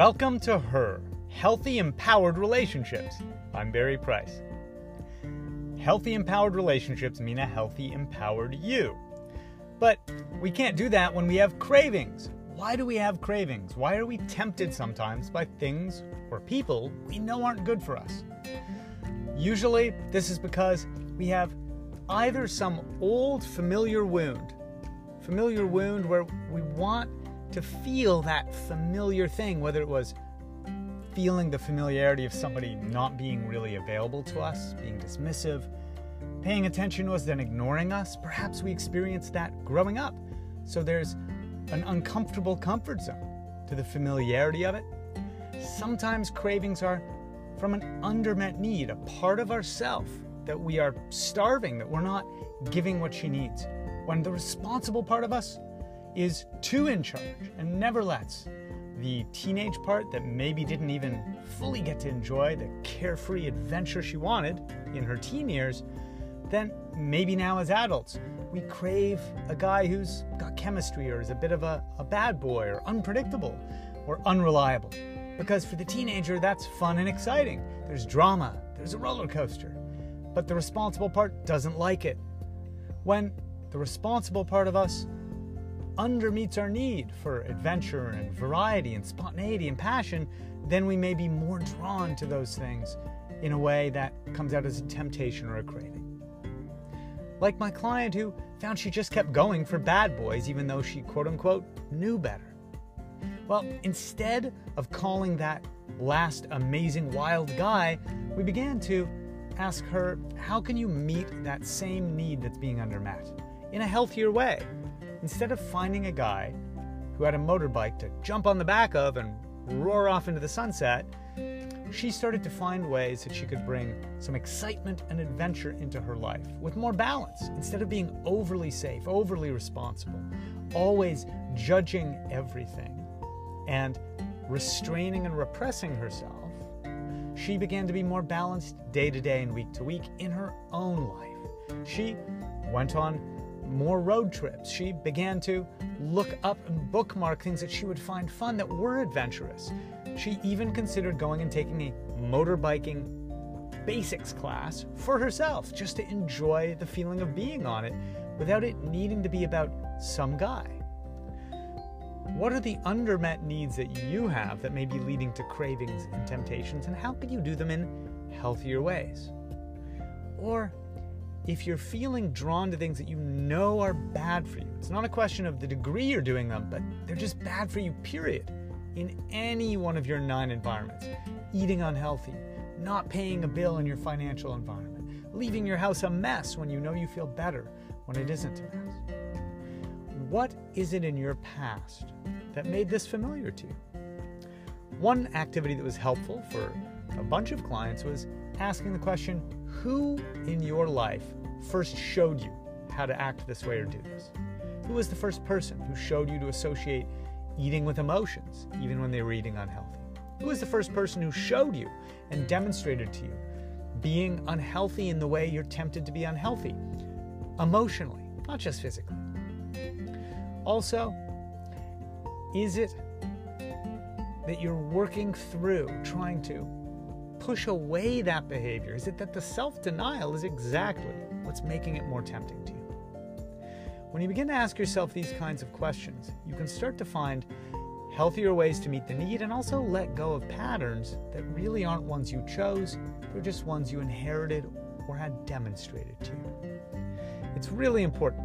Welcome to Her Healthy Empowered Relationships. I'm Barry Price. Healthy empowered relationships mean a healthy empowered you. But we can't do that when we have cravings. Why do we have cravings? Why are we tempted sometimes by things or people we know aren't good for us? Usually, this is because we have either some old familiar wound, familiar wound where we want to feel that familiar thing, whether it was feeling the familiarity of somebody not being really available to us, being dismissive, paying attention to us, then ignoring us. Perhaps we experienced that growing up. So there's an uncomfortable comfort zone to the familiarity of it. Sometimes cravings are from an undermet need, a part of ourself that we are starving, that we're not giving what she needs. When the responsible part of us is too in charge and never lets the teenage part that maybe didn't even fully get to enjoy the carefree adventure she wanted in her teen years, then maybe now as adults, we crave a guy who's got chemistry or is a bit of a, a bad boy or unpredictable or unreliable. Because for the teenager, that's fun and exciting. There's drama, there's a roller coaster. But the responsible part doesn't like it. When the responsible part of us under meets our need for adventure and variety and spontaneity and passion, then we may be more drawn to those things in a way that comes out as a temptation or a craving. Like my client who found she just kept going for bad boys even though she quote unquote knew better. Well, instead of calling that last amazing wild guy, we began to ask her, how can you meet that same need that's being undermet in a healthier way? Instead of finding a guy who had a motorbike to jump on the back of and roar off into the sunset, she started to find ways that she could bring some excitement and adventure into her life with more balance instead of being overly safe, overly responsible, always judging everything and restraining and repressing herself. She began to be more balanced day to day and week to week in her own life. She went on more road trips. She began to look up and bookmark things that she would find fun that were adventurous. She even considered going and taking a motorbiking basics class for herself, just to enjoy the feeling of being on it without it needing to be about some guy. What are the undermet needs that you have that may be leading to cravings and temptations, and how can you do them in healthier ways? Or if you're feeling drawn to things that you know are bad for you, it's not a question of the degree you're doing them, but they're just bad for you, period. In any one of your nine environments eating unhealthy, not paying a bill in your financial environment, leaving your house a mess when you know you feel better when it isn't a mess. What is it in your past that made this familiar to you? One activity that was helpful for a bunch of clients was asking the question who in your life first showed you how to act this way or do this? Who was the first person who showed you to associate eating with emotions, even when they were eating unhealthy? Who was the first person who showed you and demonstrated to you being unhealthy in the way you're tempted to be unhealthy, emotionally, not just physically? Also, is it that you're working through trying to push away that behavior? Is it that the self denial is exactly what's making it more tempting to you? When you begin to ask yourself these kinds of questions, you can start to find healthier ways to meet the need and also let go of patterns that really aren't ones you chose, they're just ones you inherited or had demonstrated to you. It's really important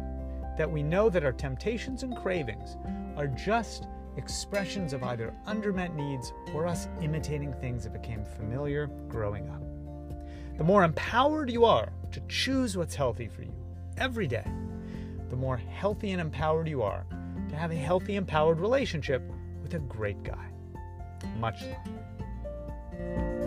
that we know that our temptations and cravings are just expressions of either undermet needs or us imitating things that became familiar growing up. The more empowered you are to choose what's healthy for you every day, the more healthy and empowered you are to have a healthy, empowered relationship with a great guy. Much love.